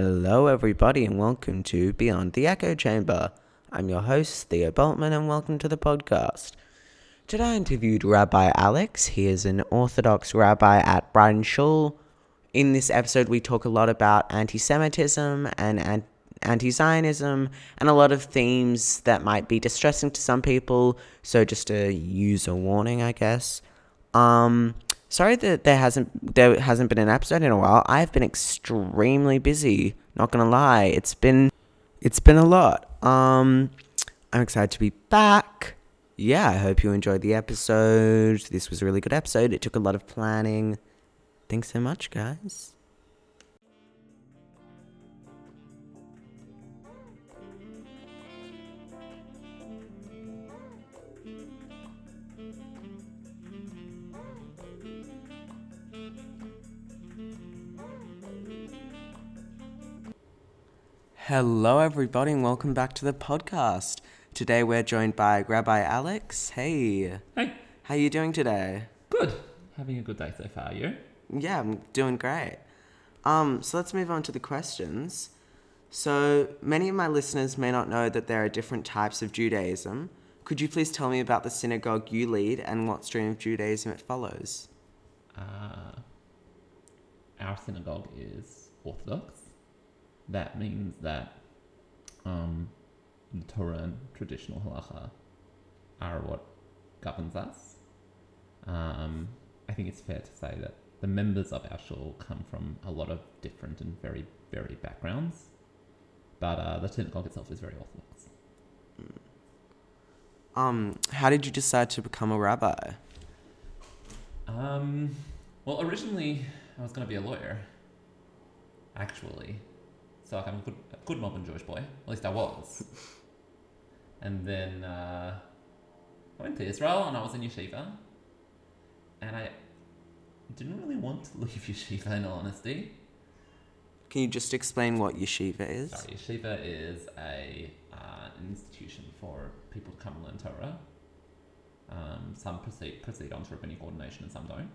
Hello, everybody, and welcome to Beyond the Echo Chamber. I'm your host, Theo Boltman, and welcome to the podcast. Today I interviewed Rabbi Alex. He is an Orthodox rabbi at Brighton Shul. In this episode, we talk a lot about anti Semitism and anti Zionism and a lot of themes that might be distressing to some people. So, just a user warning, I guess. Um, sorry that there hasn't there hasn't been an episode in a while. I've been extremely busy. Not gonna lie, it's been it's been a lot. Um, I'm excited to be back. Yeah, I hope you enjoyed the episode. This was a really good episode. It took a lot of planning. Thanks so much, guys. Hello, everybody, and welcome back to the podcast. Today we're joined by Rabbi Alex. Hey, Hey, how are you doing today? good. Having a good day so far, you? Yeah, I'm doing great. Um, so let's move on to the questions. So many of my listeners may not know that there are different types of Judaism. Could you please tell me about the synagogue you lead and what stream of Judaism it follows? Uh, our synagogue is Orthodox. That means that um, the Torah and traditional halacha are what governs us. Um, I think it's fair to say that the members of our shul come from a lot of different and very varied backgrounds, but uh, the synagogue itself is very Orthodox. Um, how did you decide to become a rabbi? Um, well, originally I was going to be a lawyer, actually. So like, I'm a good, a good Melbourne Jewish boy. At least I was. and then uh, I went to Israel and I was in yeshiva. And I didn't really want to leave yeshiva, in all honesty. Can you just explain what yeshiva is? Sorry, yeshiva is a uh, an institution for people to come and learn Torah. Um, some proceed proceed on to rabbinic ordination and some don't.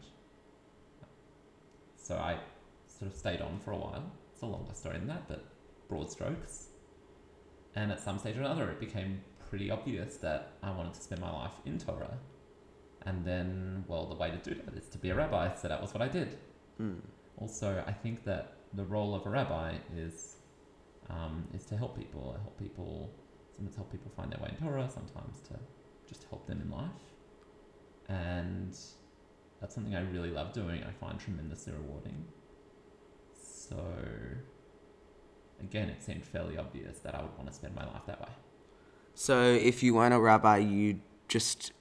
So I sort of stayed on for a while. A longer story than that, but broad strokes. And at some stage or another, it became pretty obvious that I wanted to spend my life in Torah. And then, well, the way to do that is to be a rabbi, so that was what I did. Mm. Also, I think that the role of a rabbi is um, is to help people, help people, sometimes help people find their way in Torah, sometimes to just help them in life, and that's something I really love doing. I find tremendously rewarding. So, again, it seemed fairly obvious that I would want to spend my life that way. So if you weren't a rabbi, you'd just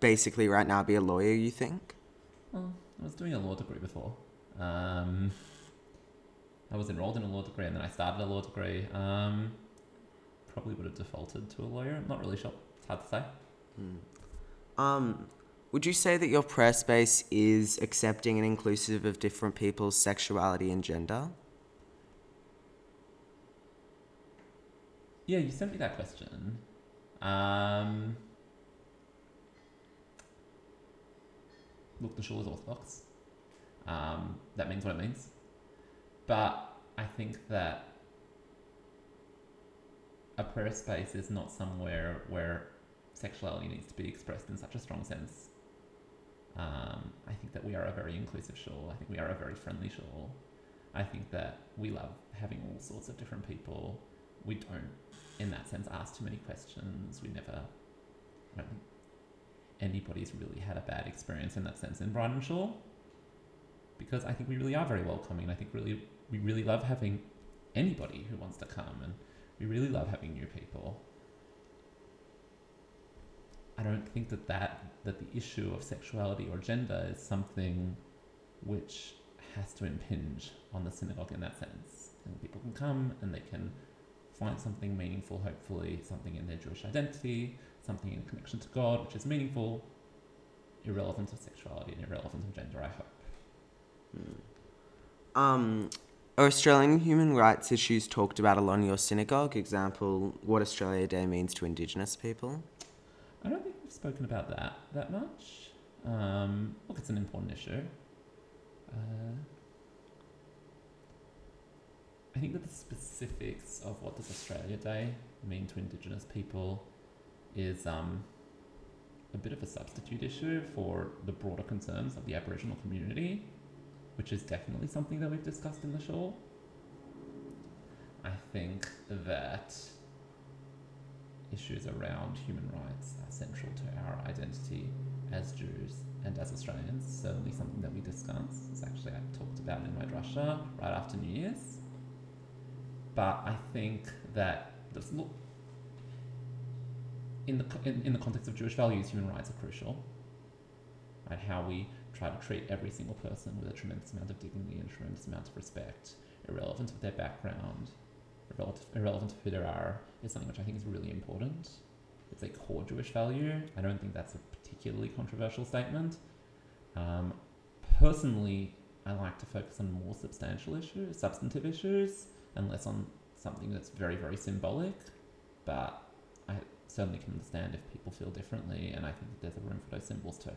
basically right now be a lawyer, you think? Well, I was doing a law degree before. Um, I was enrolled in a law degree and then I started a law degree. Um, probably would have defaulted to a lawyer. I'm not really sure. It's hard to say. Um, would you say that your prayer space is accepting and inclusive of different people's sexuality and gender? Yeah, you sent me that question. Um, look, the shul is orthodox. Um, that means what it means. But I think that a prayer space is not somewhere where sexuality needs to be expressed in such a strong sense. Um, I think that we are a very inclusive shul. I think we are a very friendly shul. I think that we love having all sorts of different people. We don't, in that sense, ask too many questions. We never, I don't think anybody's really had a bad experience in that sense in Brighton Shul because I think we really are very welcoming. I think really we really love having anybody who wants to come, and we really love having new people. I don't think that that that the issue of sexuality or gender is something which has to impinge on the synagogue in that sense. And people can come and they can find something meaningful, hopefully something in their Jewish identity, something in connection to God, which is meaningful, irrelevant of sexuality and irrelevant of gender. I hope. Um, are Australian human rights issues talked about a lot in your synagogue? Example, what Australia Day means to Indigenous people? I don't think we've spoken about that that much. Um, look, it's an important issue. Uh, I think that the specifics of what does Australia Day mean to Indigenous people is um, a bit of a substitute issue for the broader concerns of the Aboriginal community, which is definitely something that we've discussed in the shul. I think that issues around human rights are central to our identity as Jews and as Australians. Certainly something that we discuss. It's actually I talked about in my drasha right after New Year's. But I think that this, look, in the in, in the context of Jewish values, human rights are crucial. Right, how we try to treat every single person with a tremendous amount of dignity and tremendous amount of respect, irrelevant of their background, irrelevant, irrelevant of who they are, is something which I think is really important. It's a core Jewish value. I don't think that's a particularly controversial statement. Um, personally, I like to focus on more substantial issues, substantive issues, and less on something that's very, very symbolic. But I certainly can understand if people feel differently, and I think there's a room for those symbols too.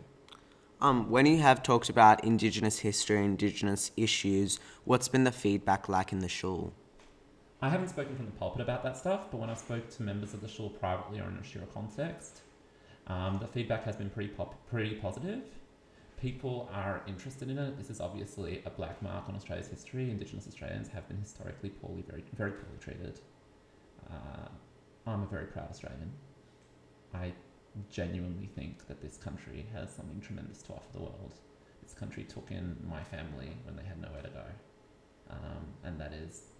Um, when you have talked about Indigenous history, Indigenous issues, what's been the feedback like in the shul? I haven't spoken from the pulpit about that stuff, but when I've spoke to members of the shul privately or in a shiur context, um, the feedback has been pretty pop- pretty positive. People are interested in it. This is obviously a black mark on Australia's history. Indigenous Australians have been historically poorly, very very poorly treated. Uh, I'm a very proud Australian. I genuinely think that this country has something tremendous to offer the world. This country took in my family when they had nowhere to go, um, and that is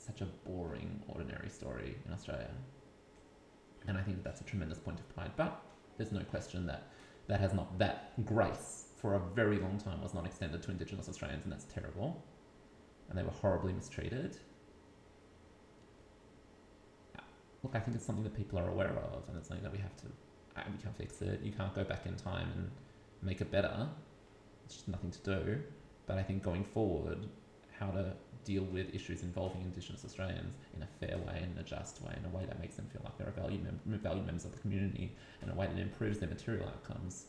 such a boring, ordinary story in Australia. And I think that that's a tremendous point of pride. But there's no question that that has not that grace for a very long time was not extended to Indigenous Australians, and that's terrible. And they were horribly mistreated. Look, I think it's something that people are aware of, and it's something that we have to. We can't fix it. You can't go back in time and make it better. It's just nothing to do. But I think going forward, how to deal with issues involving Indigenous Australians in a fair way, in a just way, in a way that makes them feel like they're a valued, mem- valued members of the community, in a way that improves their material outcomes,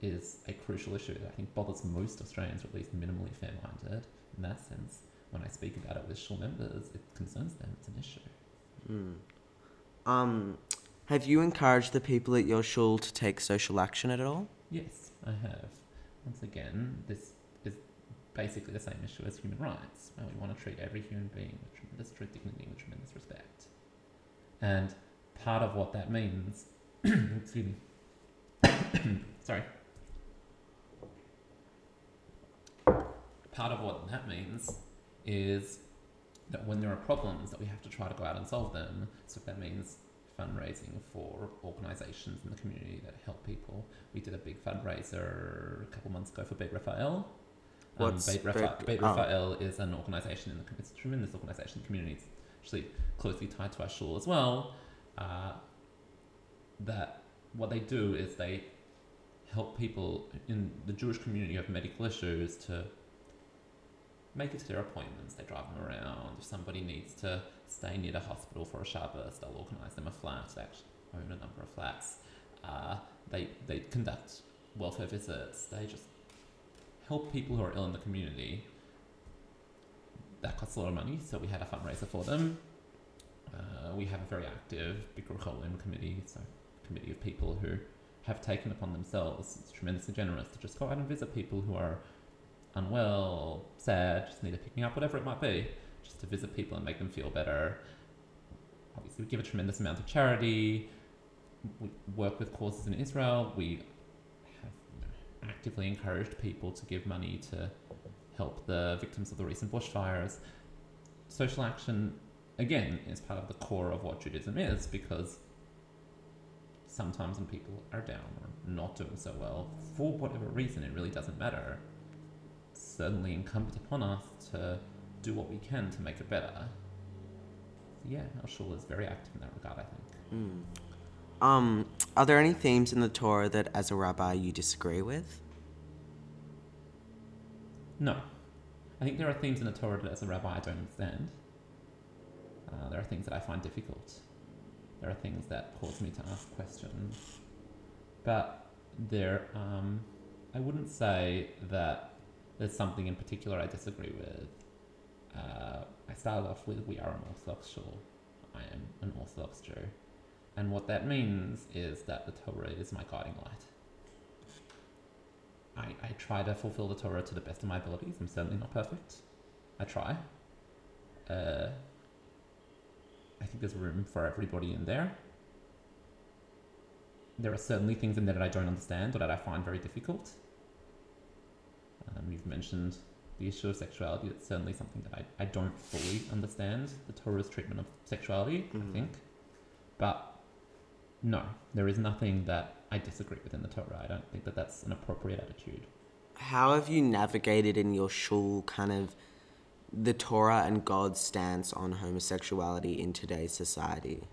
is a crucial issue that I think bothers most Australians, or at least minimally fair minded. In that sense, when I speak about it with shul members, it concerns them, it's an issue. Mm. Um, have you encouraged the people at your shul to take social action at all? Yes, I have. Once again, this is basically the same issue as human rights. Right? We want to treat every human being with tremendous dignity, with tremendous respect. And part of what that means, excuse me, sorry. Part of what that means is that when there are problems that we have to try to go out and solve them. So if that means fundraising for organisations in the community that help people, we did a big fundraiser a couple months ago for Beit Raphael. Um, Beit, Rapha- Beit- Beit oh. Is an organisation in the it's a tremendous organisation the community. is actually closely tied to our shul as well. Uh, that what they do is they help people in the Jewish community who have medical issues to make it to their appointments. They drive them around. If somebody needs to stay near the hospital for a Shabbos, they'll organise them a flat. They actually own a number of flats. Uh, they, they conduct welfare visits. They just help people who are ill in the community. That costs a lot of money, so we had a fundraiser for them. Uh, we have a very active Bikkur Cholim committee, so committee of people who have taken upon themselves, it's tremendously generous, to just go out and visit people who are unwell, sad, just need a pick me up, whatever it might be, just to visit people and make them feel better. Obviously, we give a tremendous amount of charity. We work with causes in Israel. We actively encouraged people to give money to help the victims of the recent bushfires. Social action, again, is part of the core of what Judaism is because sometimes when people are down or not doing so well, for whatever reason, it really doesn't matter. It's certainly incumbent upon us to do what we can to make it better. Yeah, our shul is very active in that regard, I think. Mm. Um, are there any themes in the Torah that, as a rabbi, you disagree with? No. I think there are themes in the Torah that as a rabbi I don't understand. Uh, there are things that I find difficult. There are things that cause me to ask questions. But there, um, I wouldn't say that there's something in particular I disagree with. Uh, I started off with we are an Orthodox shul. I am an Orthodox Jew. And what that means is that the Torah is my guiding light. I, I try to fulfill the Torah to the best of my abilities. I'm certainly not perfect. I try. Uh, I think there's room for everybody in there. There are certainly things in there that I don't understand or that I find very difficult. Um, you've mentioned the issue of sexuality. It's certainly something that I, I don't fully understand the Torah's treatment of sexuality, Mhm. I think. But no, there is nothing that I disagree with in the Torah. I don't think that that's an appropriate attitude. How have you navigated in your shul kind of the Torah and God's stance on homosexuality in today's society?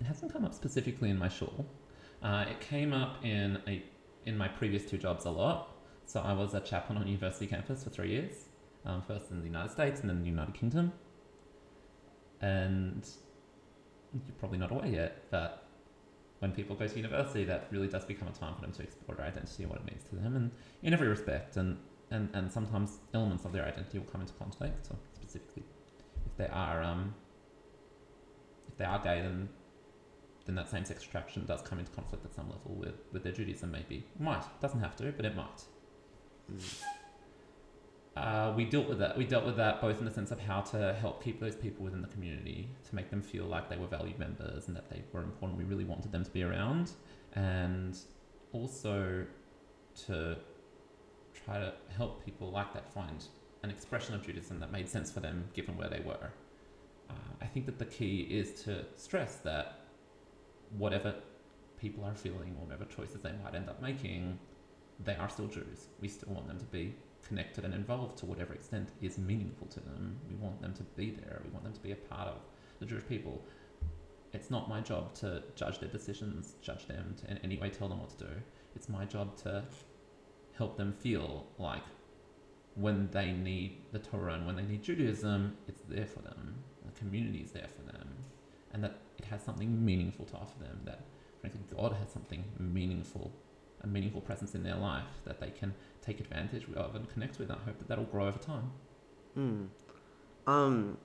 It hasn't come up specifically in my shul. Uh, it came up in a in my previous two jobs a lot. So I was a chaplain on university campus for three years, um, first in the United States and then the United Kingdom. And you're probably not aware yet, but when people go to university, that really does become a time for them to explore their identity and what it means to them, and in every respect. And, and, and sometimes elements of their identity will come into conflict. So specifically, if they are um, if they are gay, then then that same sex attraction does come into conflict at some level with, with their Judaism, maybe. Might. Doesn't have to, but it might. Uh, we dealt with that. We dealt with that both in the sense of how to help keep those people within the community, to make them feel like they were valued members and that they were important. We really wanted them to be around, and also to try to help people like that find an expression of Judaism that made sense for them given where they were. Uh, I think that the key is to stress that whatever people are feeling or whatever choices they might end up making, they are still Jews. We still want them to be connected and involved to whatever extent is meaningful to them. We want them to be there. We want them to be a part of the Jewish people. It's not my job to judge their decisions, judge them, to in any way tell them what to do. It's my job to help them feel like when they need the Torah and when they need Judaism, it's there for them. The community is there for them. And that it has something meaningful to offer them. That, frankly, God has something meaningful, a meaningful presence in their life that they can take advantage of and connect with. I hope that that'll grow over time. Hmm. Um,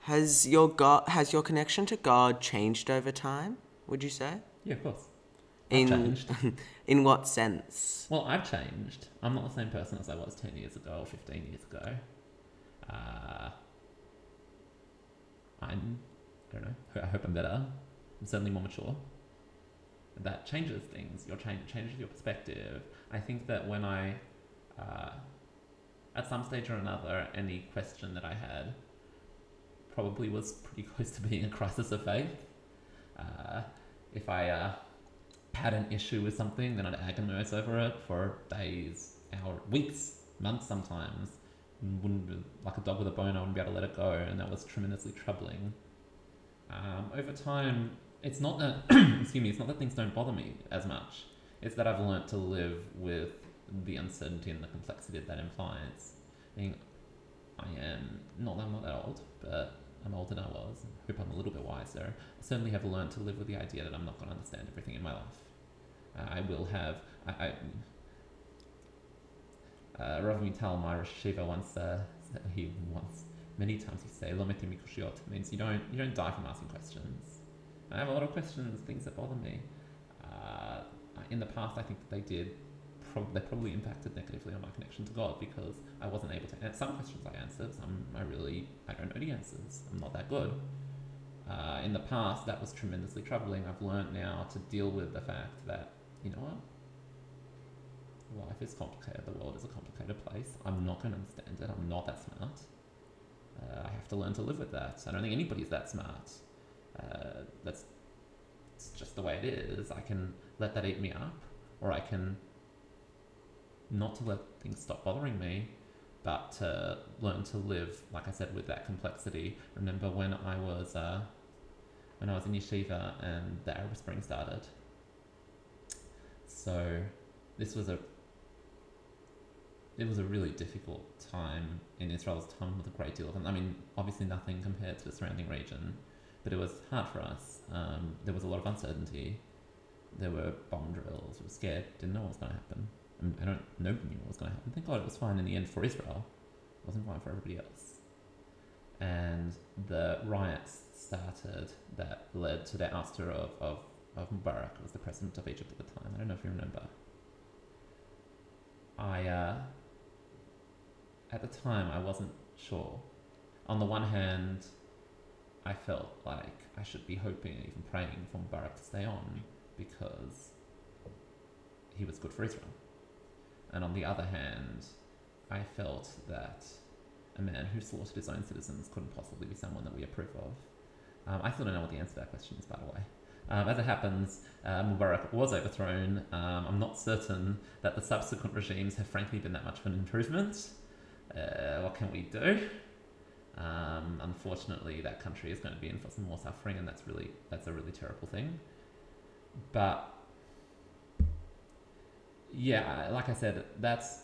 has your God has your connection to God changed over time? Would you say? Yeah, of course. I've In changed. in what sense? Well, I've changed. I'm not the same person as I was 10 years ago or 15 years ago. Uh, I'm, I don't know, I hope I'm better. I'm certainly more mature. That changes things. Your change changes your perspective. I think that when I, uh, at some stage or another, any question that I had probably was pretty close to being a crisis of faith. Uh, if I uh, had an issue with something, then I'd agonize over it for days, hours, weeks, months sometimes. Wouldn't be, like a dog with a bone, I wouldn't be able to let it go, and that was tremendously troubling. Um, over time, it's not that excuse me, it's not that things don't bother me as much. It's that I've learnt to live with the uncertainty and the complexity that implies. I mean, I am not that I'm not that old, but I'm older than I was. I hope I'm a little bit wiser. I certainly have learned to live with the idea that I'm not going to understand everything in my life. Uh, I will have. I, I, uh, Rav Mital, my Rosh once uh, he once many times he say "Lo metim mikushiot" means you don't you don't die from asking questions. I have a lot of questions, things that bother me. Uh, in the past, I think that they did. They probably impacted negatively on my connection to God because I wasn't able to answer some questions I answered. Some I really I don't know the answers. I'm not that good. Uh, in the past, that was tremendously troubling. I've learned now to deal with the fact that you know what life is complicated. The world is a complicated place. I'm not going to understand it. I'm not that smart. Uh, I have to learn to live with that. I don't think anybody's that smart. Uh, that's it's just the way it is. I can let that eat me up, or I can not to let things stop bothering me, but to learn to live, like I said, with that complexity. Remember when I was uh, when I was in yeshiva and the Arab Spring started. So this was a it was a really difficult time in Israel's time with a great deal of I mean obviously nothing compared to the surrounding region, but it was hard for us. Um, there was a lot of uncertainty. There were bomb drills. We were scared. Didn't know what was going to happen. I, mean, I don't who knew what was going to happen. Thank God it was fine in the end for Israel. It wasn't fine for everybody else. and the riots started that led to the ouster of, of, of Mubarak, who was the president of Egypt at the time. I don't know if you remember. I, uh, at the time, I wasn't sure. On the one hand, I felt like I should be hoping and even praying for Mubarak to stay on because he was good for Israel. And on the other hand, I felt that a man who slaughtered his own citizens couldn't possibly be someone that we approve of. Um, I still don't know what the answer to that question is, by the way. Um, as it happens, uh, Mubarak was overthrown. Um, I'm not certain that the subsequent regimes have frankly been that much of an improvement. Uh, what can we do? Um, unfortunately, that country is going to be in for some more suffering, and that's really that's a really terrible thing. But yeah, like I said, that's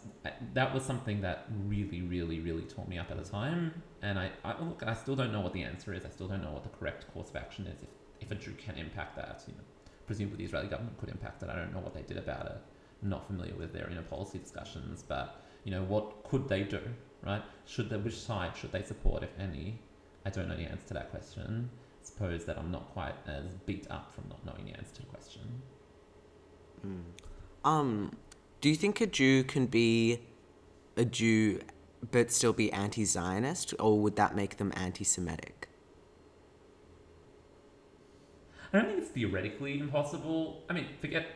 that was something that really, really, really taught me up at the time. And I, I look, I still don't know what the answer is. I still don't know what the correct course of action is. If if a Jew can impact that, you know, presumably the Israeli government could impact it. I don't know what they did about it. I'm not familiar with their inner policy discussions, but you know, what could they do, right? Should they, which side should they support, if any? I don't know the answer to that question. Suppose that I'm not quite as beat up from not knowing the answer to the question. Mm. Um, do you think a Jew can be a Jew but still be anti Zionist, or would that make them anti Semitic? I don't think it's theoretically impossible. I mean, forget.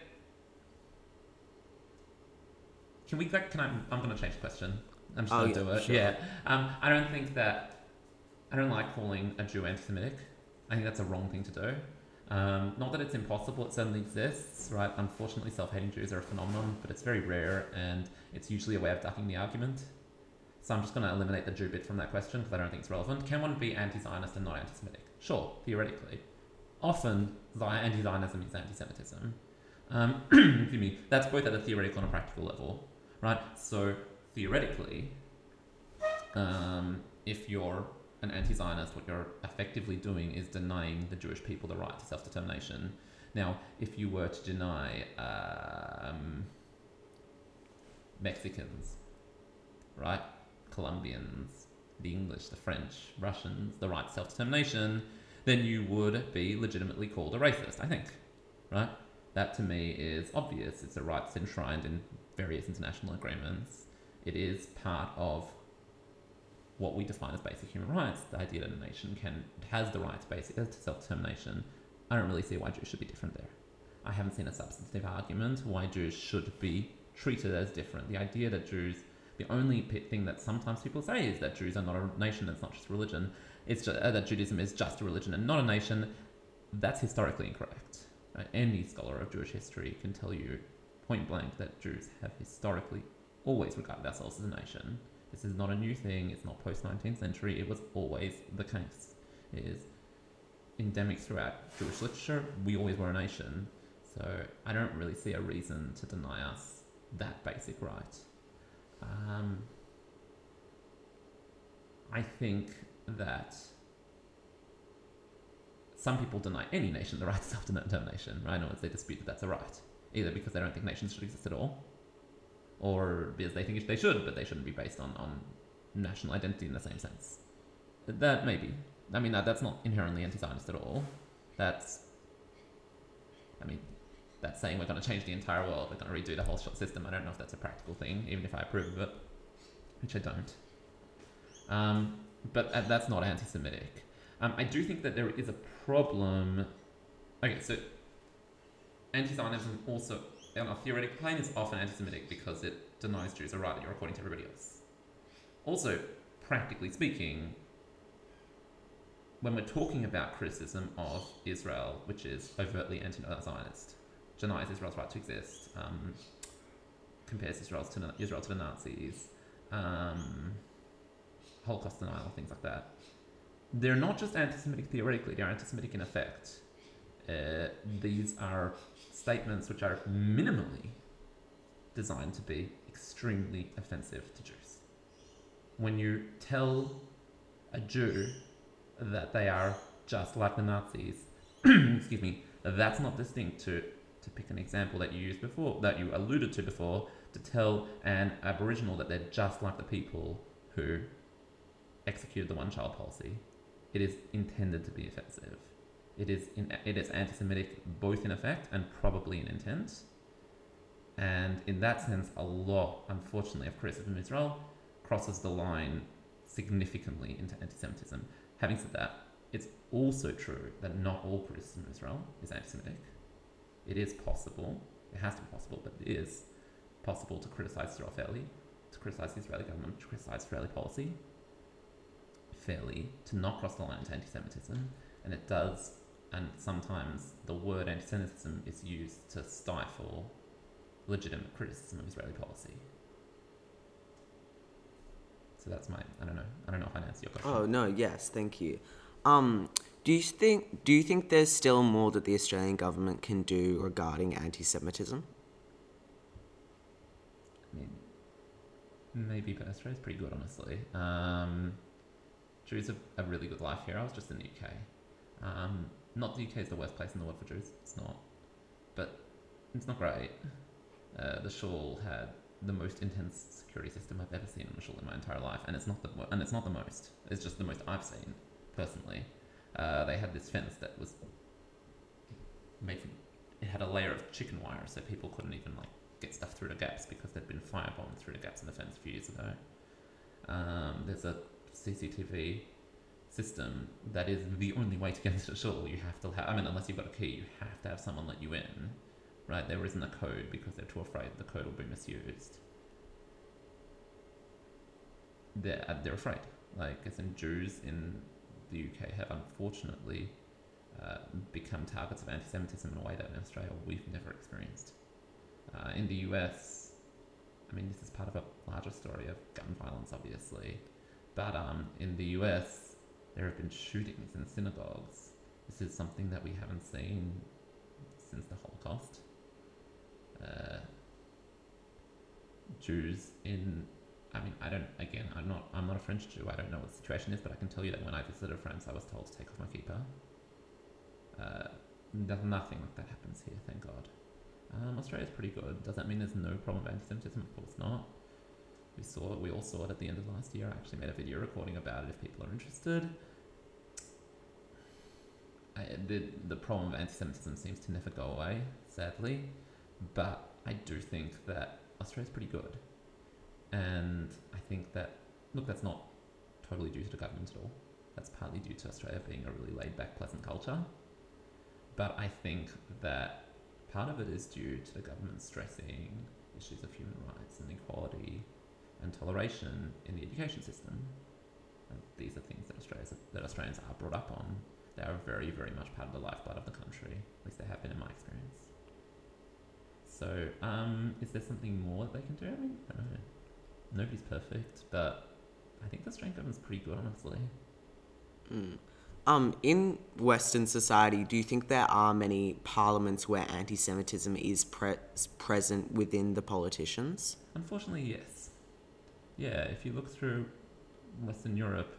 Can we? Can I? I'm going to change the question. I'm just Oh, to yeah, do it. sure. Yeah. Um, I don't think that. I don't like calling a Jew anti-Semitic. I think that's a wrong thing to do. Um, not that it's impossible; it certainly exists, right? Unfortunately, self-hating Jews are a phenomenon, but it's very rare, and it's usually a way of ducking the argument. So I'm just going to eliminate the Jew bit from that question because I don't think it's relevant. Can one be anti-Zionist and not anti-Semitic? Sure, theoretically. Often, anti-Zionism is anti-Semitism. Um, excuse me. That's both at a theoretical and a practical level, right? So theoretically, um, if you're an anti-Zionist, what you're effectively doing is denying the Jewish people the right to self-determination. Now, if you were to deny um, Mexicans, right, Colombians, the English, the French, Russians, the right to self-determination, then you would be legitimately called a racist. I think, right? That to me is obvious. It's a right that's enshrined in various international agreements. It is part of what we define as basic human rights. The idea that a nation can has the right to basic to self-determination. I don't really see why Jews should be different there. I haven't seen a substantive argument why Jews should be treated as different. The idea that Jews, the only thing that sometimes people say is that Jews are not a nation. It's not just religion. It's just, uh, that Judaism is just a religion and not a nation. That's historically incorrect. Right? Any scholar of Jewish history can tell you point blank that Jews have historically always regarded ourselves as a nation. This is not a new thing. It's not post 19th century. It was always the case. It is endemic throughout Jewish literature. We always were a nation. So I don't really see a reason to deny us that basic right. Um, I think that some people deny any nation the right to self determination, right? Or they dispute that that's a right, either because they don't think nations should exist at all, or because they think they should, but they shouldn't be based on, on national identity in the same sense. That maybe. I mean, that, that's not inherently anti Zionist at all. That's, I mean, that's saying we're going to change the entire world, we're going to redo the whole system. I don't know if that's a practical thing, even if I approve of it, which I don't. Um, but that's not anti Semitic. Um, I do think that there is a problem. Okay, so anti Zionism also, on a theoretical plane, is often anti Semitic because it denies Jews a right that you're according to everybody else. Also, practically speaking, when we're talking about criticism of Israel, which is overtly anti Zionist, denies Israel's right to exist, um, compares Israel to, Israel to the Nazis, um, Holocaust denial, things like that. They're not just anti Semitic theoretically, they're anti Semitic in effect. Uh, these are statements which are minimally designed to be extremely offensive to Jews. When you tell a Jew that they are just like the Nazis, excuse me, that's not distinct to, to pick an example that you used before, that you alluded to before, to tell an Aboriginal that they're just like the people who executed the one-child policy, it is intended to be offensive. It is in, it is anti-Semitic both in effect and probably in intent. And in that sense, a lot, unfortunately, of criticism of Israel crosses the line significantly into anti-Semitism. Having said that, it's also true that not all criticism of Israel is anti-Semitic. It is possible, it has to be possible, but it is possible to criticize Israel fairly, to criticize the Israeli government, to criticize Israeli policy fairly, to not cross the line into anti-Semitism, and it does. And sometimes the word anti-Semitism is used to stifle legitimate criticism of Israeli policy. So that's my I don't know I don't know if I answered your question. Oh no, yes, thank you. Um, do you think do you think there's still more that the Australian government can do regarding anti-Semitism? I mean, maybe, but Australia's pretty good, honestly. Um, Jews have a really good life here. I was just in the UK. Um, not the UK is the worst place in the world for Jews. It's not, but it's not great. Uh, the shul had the most intense security system I've ever seen in a shul in my entire life, and it's not the and it's not the most. It's just the most I've seen personally. Uh, they had this fence that was made. It had a layer of chicken wire, so people couldn't even like get stuff through the gaps because there'd been firebombed through the gaps in the fence a few years ago. Um, there's a CCTV system that is the only way to get into the shul. You have to have, I mean, unless you've got a key, you have to have someone let you in, right? There isn't a code because they're too afraid the code will be misused. They're, uh, they're afraid. Like, as in Jews in the UK have unfortunately uh, become targets of anti Semitism in a way that in Australia we've never experienced. Uh, in the US, I mean, this is part of a larger story of gun violence, obviously, but um, in the US, there have been shootings in synagogues. This is something that we haven't seen since the Holocaust. Uh, Jews in, I mean, I don't. Again, I'm not. I'm not a French Jew. I don't know what the situation is, but I can tell you that when I visited France, I was told to take off my kippah. Uh, nothing like that happens here, thank God. Um, Australia's pretty good. Does that mean there's no problem with anti-Semitism? Of course not. We saw it. We all saw it at the end of last year. I actually made a video recording about it if people are interested. I, the the problem of anti-Semitism seems to never go away, sadly, but I do think that Australia's pretty good, and I think that look, that's not totally due to the government at all. That's partly due to Australia being a really laid-back, pleasant culture. But I think that part of it is due to the government stressing issues of human rights and equality and toleration in the education system. And these are things that Australians that Australians are brought up on. They are very, very much part of the lifeblood of the country. At least they have been in my experience. So, um, is there something more that they can do? I mean, I don't know. Nobody's perfect, but I think the strength of them is pretty good, honestly. Mm. Um, in Western society, do you think there are many parliaments where anti-Semitism is pre- present within the politicians? Unfortunately, yes. Yeah, if you look through Western Europe,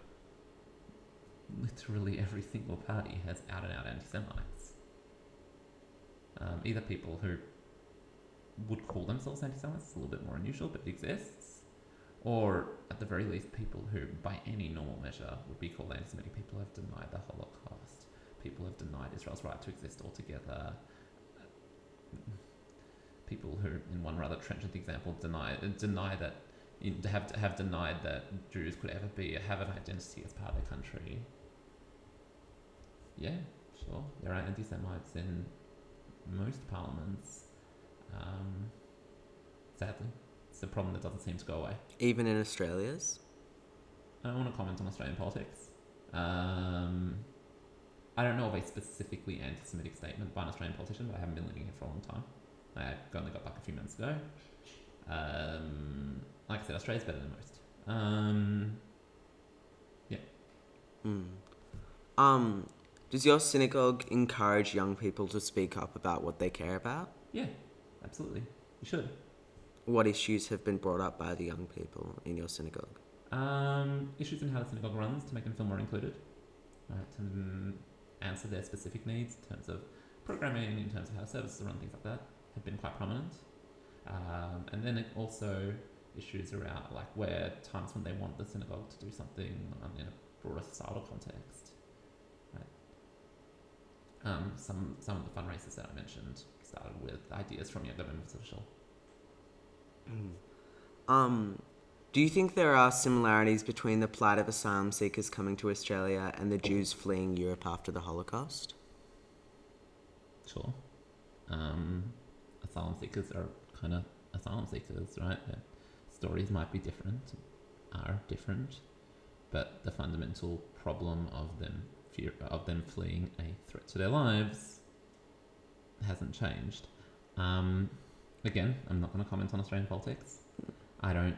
literally every single party has out and out anti Semites. Um, either people who would call themselves anti Semites, a little bit more unusual, but it exists, or at the very least, people who, by any normal measure, would be called anti Semitic. People have denied the Holocaust, people have denied Israel's right to exist altogether. People who, in one rather trenchant example, deny deny that have have denied that Jews could ever be have an identity as part of the country. Yeah, sure, there are anti-Semites in most parliaments. Um, sadly, it's a problem that doesn't seem to go away. Even in Australia's? I don't want to comment on Australian politics. Um, I don't know of a specifically anti-Semitic statement by an Australian politician, but I haven't been living here for a long time. I only got back a few months ago. Um, like I said, Australia's better than most. Um, yeah. Mm. Um, does your synagogue encourage young people to speak up about what they care about? Yeah, absolutely. You should. What issues have been brought up by the young people in your synagogue? Um, issues in how the synagogue runs to make them feel more included, right? To mm, answer their specific needs in terms of programming, in terms of how services are run, things like that, have been quite prominent. Um, and then it also issues around like where times when they want the synagogue to do something um, in a broader societal context. Right. Um, some some of the fundraisers that I mentioned started with ideas from younger members of Shul. Um, do you think there are similarities between the plight of asylum seekers coming to Australia and the Jews fleeing Europe after the Holocaust? Sure. Um, asylum seekers are kind of asylum seekers, right? Their stories might be different, are different, but the fundamental problem of them fear of them fleeing a threat to their lives hasn't changed. Um, again, I'm not going to comment on Australian politics. I don't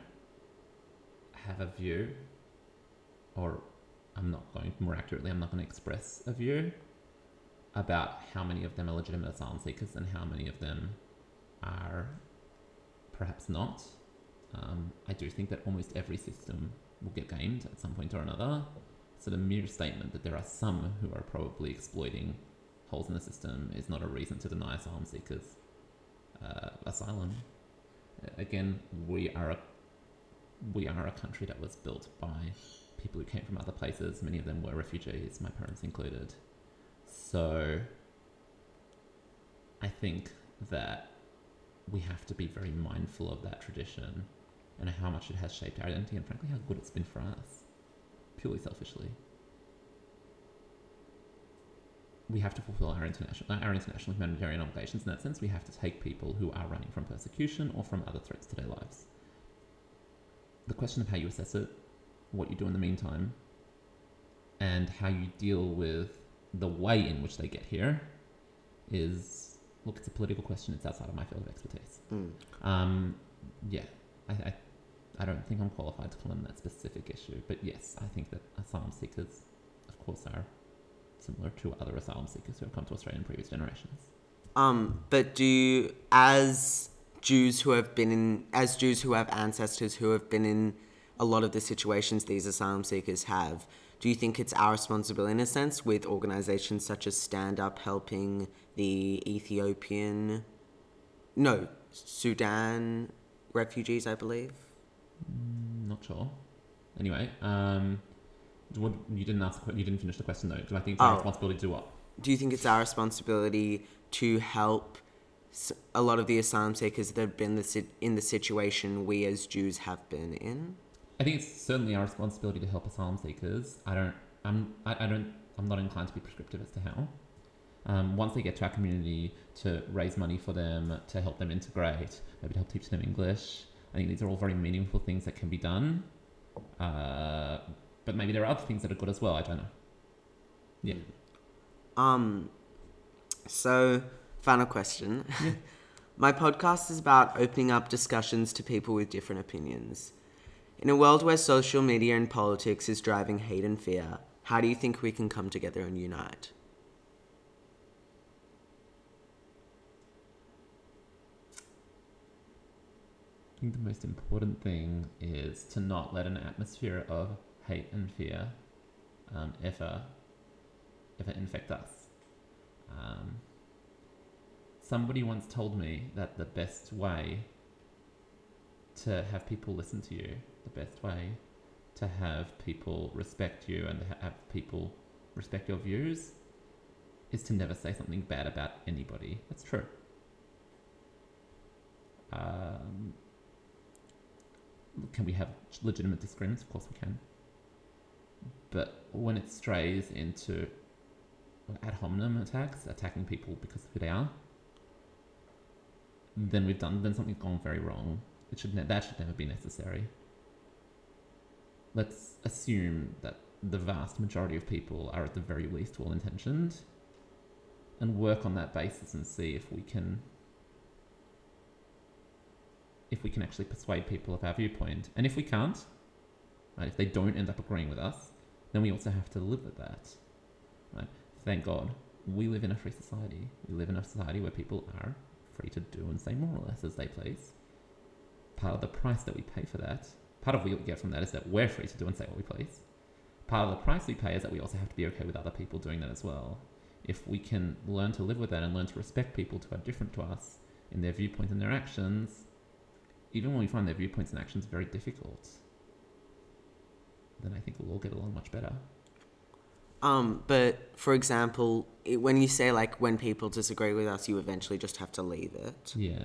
have a view, or I'm not going more accurately. I'm not going to express a view about how many of them are legitimate asylum seekers and how many of them are perhaps not. Um, I do think that almost every system will get gamed at some point or another. So the mere statement that there are some who are probably exploiting holes in the system is not a reason to deny asylum seekers uh, asylum. Again, we are a we are a country that was built by people who came from other places. Many of them were refugees, my parents included. So I think that we have to be very mindful of that tradition and how much it has shaped our identity and frankly how good it's been for us, purely selfishly. We have to fulfill our international our international humanitarian obligations in that sense. We have to take people who are running from persecution or from other threats to their lives. The question of how you assess it, what you do in the meantime, and how you deal with the way in which they get here is look, it's a political question. It's outside of my field of expertise. Mm. Um, yeah, I, I, I don't think I'm qualified to comment on that specific issue, but yes, I think that asylum seekers, of course, are similar to other asylum seekers who have come to Australia in previous generations. Um, but do you, as Jews who have been in, as Jews who have ancestors who have been in a lot of the situations these asylum seekers have, do you think it's our responsibility in a sense with organizations such as Stand Up helping the Ethiopian, no, Sudan refugees, I believe? Mm, not sure. Anyway, um, what, you didn't ask. You didn't finish the question though. Do I think it's our Oh. responsibility to do what? Do you think it's our responsibility to help s- a lot of the asylum seekers that have been the in the situation we as Jews have been in? I think it's certainly our responsibility to help asylum seekers. I don't. I'm. I, I don't. I'm not inclined to be prescriptive as to how. Um, once they get to our community, to raise money for them, to help them integrate, maybe to help teach them English. I think these are all very meaningful things that can be done. Uh, but maybe there are other things that are good as well. I don't know. Yeah. Um, so, final question. My podcast is about opening up discussions to people with different opinions. In a world where social media and politics is driving hate and fear, how do you think we can come together and unite? I think the most important thing is to not let an atmosphere of hate and fear um, ever, ever infect us. Um, somebody once told me that the best way to have people listen to you, the best way to have people respect you and have people respect your views is to never say something bad about anybody. That's true. Um, can we have legitimate disagreements? Of course we can. But when it strays into ad hominem attacks, attacking people because of who they are, then we've done then something's gone very wrong. It should ne- that should never be necessary. Let's assume that the vast majority of people are at the very least well intentioned, and work on that basis and see if we can if we can actually persuade people of our viewpoint. And if we can't, right, if they don't end up agreeing with us, then we also have to live with that. Right? Thank God we live in a free society. We live in a society where people are free to do and say more or less as they please. Part of the price that we pay for that, part of what we get from that is that we're free to do and say what we please. Part of the price we pay is that we also have to be okay with other people doing that as well. If we can learn to live with that and learn to respect people who are different to us in their viewpoint and their actions, even when we find their viewpoints and actions very difficult, then I think we'll all get along much better. Um, but for example, it, when you say like when people disagree with us, you eventually just have to leave it. Yeah.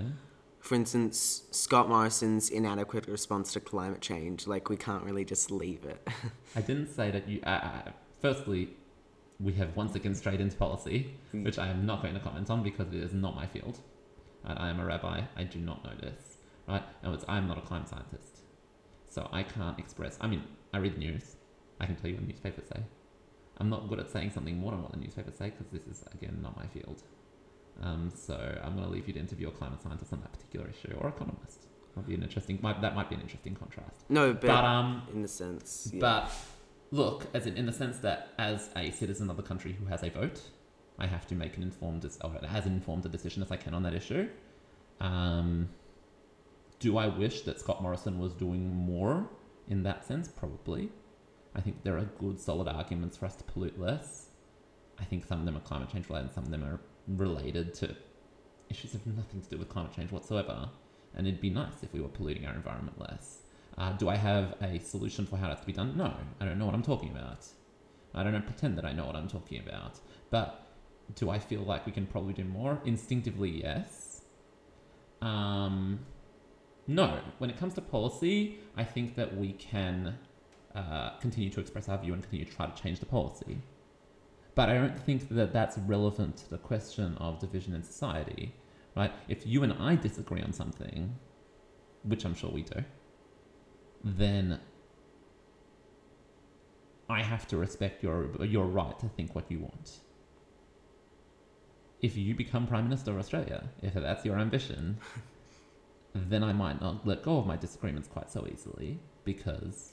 For instance, Scott Morrison's inadequate response to climate change, like we can't really just leave it. I didn't say that you. Uh, uh, firstly, we have once again strayed into policy, Mm. which I am not going to comment on because it is not my field. And I am a rabbi. I do not know this, right? And it's, I am not a climate scientist, so I can't express. I mean, I read the news. I can tell you what the newspapers say. I'm not good at saying something more than what the newspapers say because this is again not my field. Um, so I'm going to leave you to interview a climate scientist on that particular issue or economist. Might be an interesting. Might, that might be an interesting contrast. no, but, But um, in the sense, yeah. but look, as in, in the sense that as a citizen of the country who has a vote, I have to make an informed, or as informed a decision as I can on that issue. Um, do I wish that Scott Morrison was doing more in that sense? Probably. I think there are good, solid arguments for us to pollute less. I think some of them are climate change related, and some of them are related to issues have nothing to do with climate change whatsoever. And it'd be nice if we were polluting our environment less. Uh, do I have a solution for how that's to be done? No, I don't know what I'm talking about. I don't pretend that I know what I'm talking about. But do I feel like we can probably do more? Instinctively, yes. Um, no. When it comes to policy, I think that we can uh, continue to express our view and continue to try to change the policy. But I don't think that that's relevant to the question of division in society, right? If you and I disagree on something, which I'm sure we do, then I have to respect your your right to think what you want. If you become Prime Minister of Australia, if that's your ambition, then I might not let go of my disagreements quite so easily because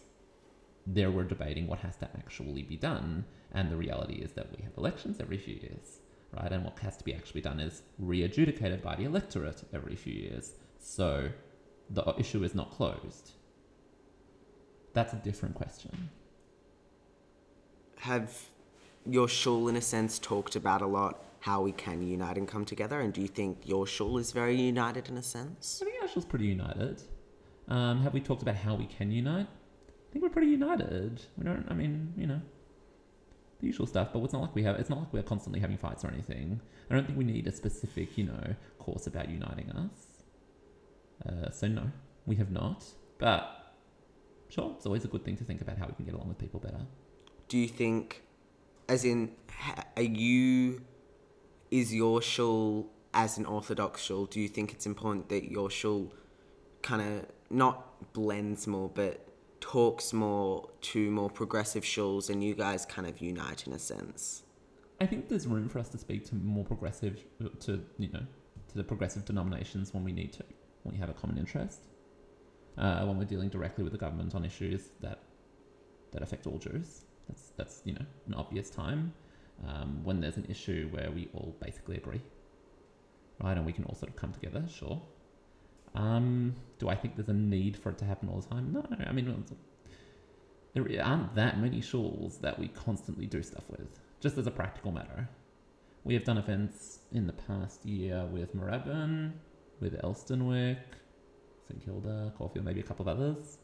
there we're debating what has to actually be done, and the reality is that we have elections every few years, right? And what has to be actually done is re-adjudicated by the electorate every few years. So the issue is not closed. That's a different question. have your shul, in a sense, talked about a lot how we can unite and come together? And do you think your shul is very united in a sense? I think Asheville's pretty united. Um, have we talked about how we can unite? I think we're pretty united. We don't. I mean, you know, the usual stuff. But it's not like we have. It's not like we're constantly having fights or anything. I don't think we need a specific, you know, course about uniting us. Uh, so no, we have not. But sure, it's always a good thing to think about how we can get along with people better. Do you think, as in, are you, is your shul as an Orthodox shul? Do you think it's important that your shul kind of not blends more, but talks more to more progressive shuls, and you guys kind of unite in a sense? I think there's room for us to speak to more progressive, to you know, to the progressive denominations when we need to, when we have a common interest. Uh, when we're dealing directly with the government on issues that that affect all Jews, that's that's you know an obvious time. Um, when there's an issue where we all basically agree, right, and we can all sort of come together, sure. Um, do I think there's a need for it to happen all the time? No, I mean there aren't that many shuls that we constantly do stuff with just as a practical matter. We have done events in the past year with Moorabbin, with Elsternwick, St Kilda, Caulfield, maybe a couple of others.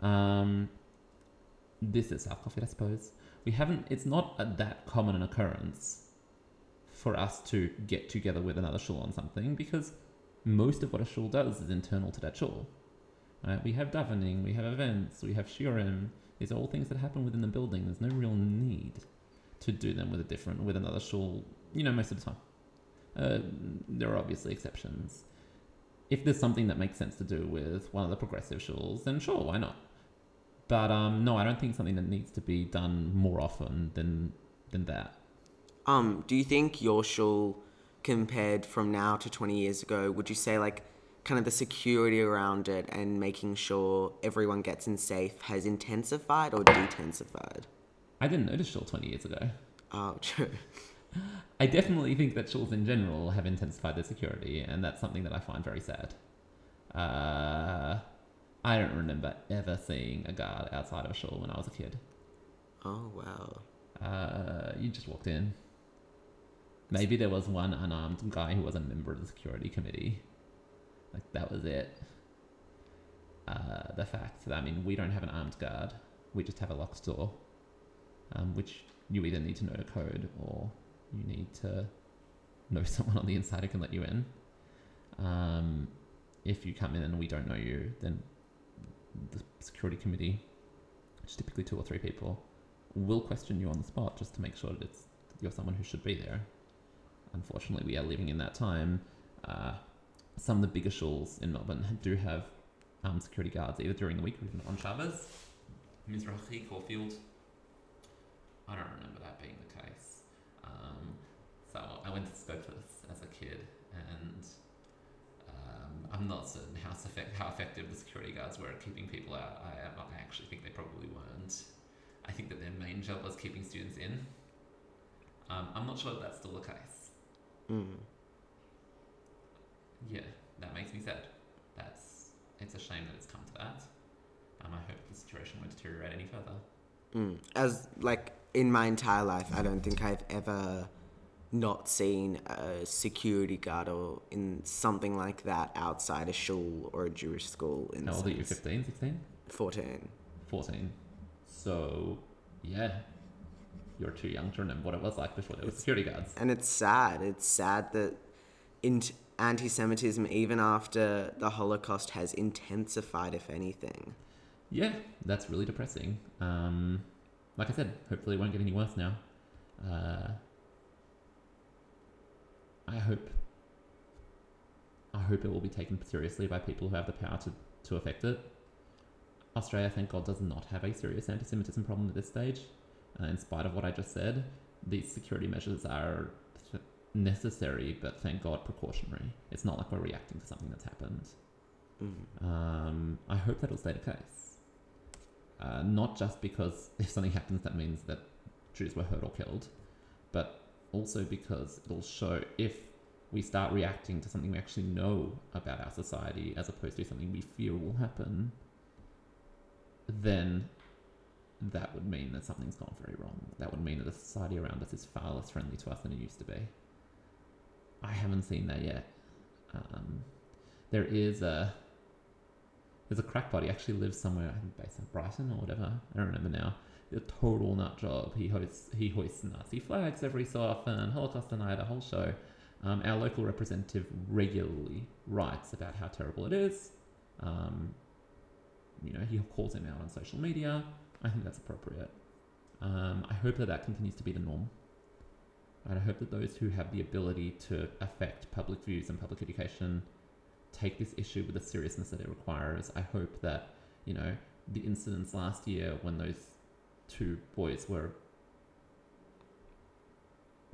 Um, this is South Caulfield, I suppose. We haven't. It's not a, that common an occurrence for us to get together with another shul on something because most of what a shul does is internal to that shul. Right? We have davening, we have events, we have shiurim. These are all things that happen within the building. There's no real need to do them with a different, with another shul. You know, most of the time. Uh, there are obviously exceptions. If there's something that makes sense to do with one of the progressive shuls, then sure, why not? But um, no, I don't think something that needs to be done more often than than that. Um, do you think your shul, compared from now to 20 years ago, would you say like kind of the security around it and making sure everyone gets in safe has intensified or detensified? I didn't notice shul 20 years ago. Oh, true. I definitely think that shuls in general have intensified their security, and that's something that I find very sad. Uh, I don't remember ever seeing a guard outside of a shul when I was a kid. Oh, wow. Uh, you just walked in. Maybe there was one unarmed guy who was a member of the security committee. Like that was it. uh, the fact that I mean we don't have an armed guard, we just have a locked door, um, which you either need to know the code or you need to know someone on the inside who can let you in. Um, if you come in and we don't know you, then the security committee, which typically two or three people, will question you on the spot just to make sure that it's you're someone who should be there. Unfortunately, we are living in that time. Uh, some of the bigger schools in Melbourne do have um, security guards either during the week or even on Shabbos. Mizrachi, Caulfield. I don't remember that being the case. Um, so I went to Scopus as a kid, and I'm not certain how, effect- how effective the security guards were at keeping people out. I, I actually think they probably weren't. I think that their main job was keeping students in. Um, I'm not sure that that's still the case. Mm. Yeah, that makes me sad. That's it's a shame that it's come to that. Um, I hope the situation won't deteriorate any further. Mm. As like in my entire life, I don't think I've ever not seen a security guard or in something like that outside a shul or a Jewish school. In How old are you? sense. 15, 16? 14. 14. So, yeah, you're too young to remember what it was like before there were security guards. And it's sad. It's sad that in- anti Semitism, even after the Holocaust, has intensified, if anything. Yeah, that's really depressing. Um, like I said, hopefully it won't get any worse now. Uh, I hope. I hope it will be taken seriously by people who have the power to, to affect it. Australia, thank God, does not have a serious anti-Semitism problem at this stage. Uh, in spite of what I just said, these security measures are necessary, but thank God precautionary. It's not like we're reacting to something that's happened. Mm. Um, I hope that'll stay the case. Uh, not just because if something happens, that means that Jews were hurt or killed, but also because it'll show if we start reacting to something we actually know about our society as opposed to something we fear will happen, then that would mean that something's gone very wrong. That would mean that the society around us is far less friendly to us than it used to be. I haven't seen that yet. Um, there is a there's a crackpot. He actually lives somewhere, I think, based in Brighton or whatever. I don't remember now. A total nut job. He hosts he hoists Nazi flags every so often. Holocaust denied a whole show. Um, our local representative regularly writes about how terrible it is. Um, you know, he calls him out on social media. I think that's appropriate. Um, I hope that that continues to be the norm. And I hope that those who have the ability to affect public views and public education take this issue with the seriousness that it requires. I hope that, you know, the incidents last year when those two boys were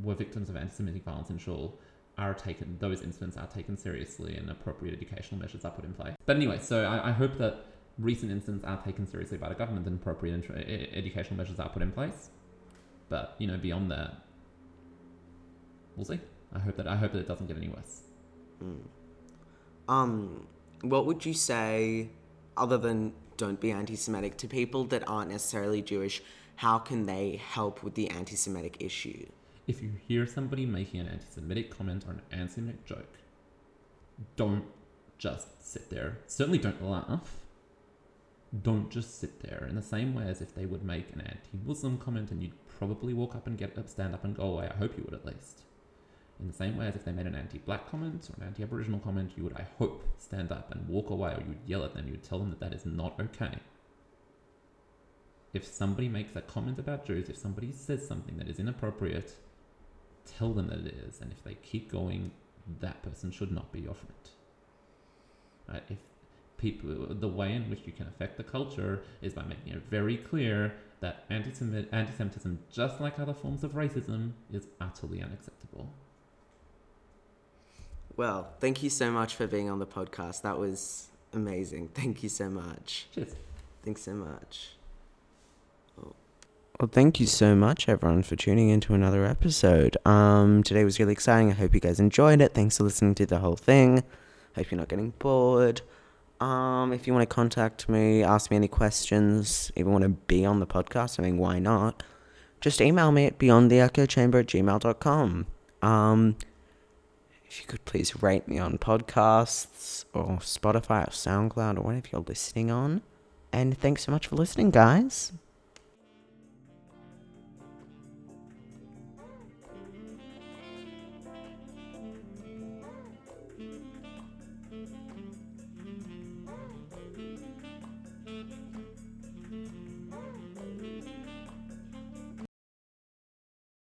were victims of anti-Semitic violence in Shul are taken those incidents are taken seriously and appropriate educational measures are put in place. But anyway, so I, I hope that recent incidents are taken seriously by the government and appropriate e- educational measures are put in place. But you know, beyond that, we'll see. I hope that I hope that it doesn't get any worse. Mm. Um, what would you say, other than don't be anti Semitic, to people that aren't necessarily Jewish? How can they help with the anti Semitic issue? If you hear somebody making an anti-Semitic comment or an anti-Semitic joke, don't just sit there. Certainly, don't laugh. Don't just sit there. In the same way as if they would make an anti-Muslim comment and you'd probably walk up and get up, stand up and go away. I hope you would at least. In the same way as if they made an anti-black comment or an anti-Aboriginal comment, you would, I hope, stand up and walk away, or you would yell at them. You would tell them that that is not okay. If somebody makes a comment about Jews, if somebody says something that is inappropriate, tell them that it is. And if they keep going, that person should not be your friend. Right? Uh, if people, the way in which you can affect the culture is by making it very clear that anti-Semit- anti-Semitism, just like other forms of racism, is utterly unacceptable. Well, thank you so much for being on the podcast. That was amazing. Thank you so much. Cheers. Thanks so much. Well, thank you so much, everyone, for tuning in to another episode. Um, today was really exciting. I hope you guys enjoyed it. Thanks for listening to the whole thing. Hope you're not getting bored. Um, if you want to contact me, ask me any questions, even want to be on the podcast, I mean, why not? Just email me at beyondtheechochamber at gmail.com. Um, if you could please rate me on podcasts or Spotify or SoundCloud or whatever you're listening on. And thanks so much for listening, guys.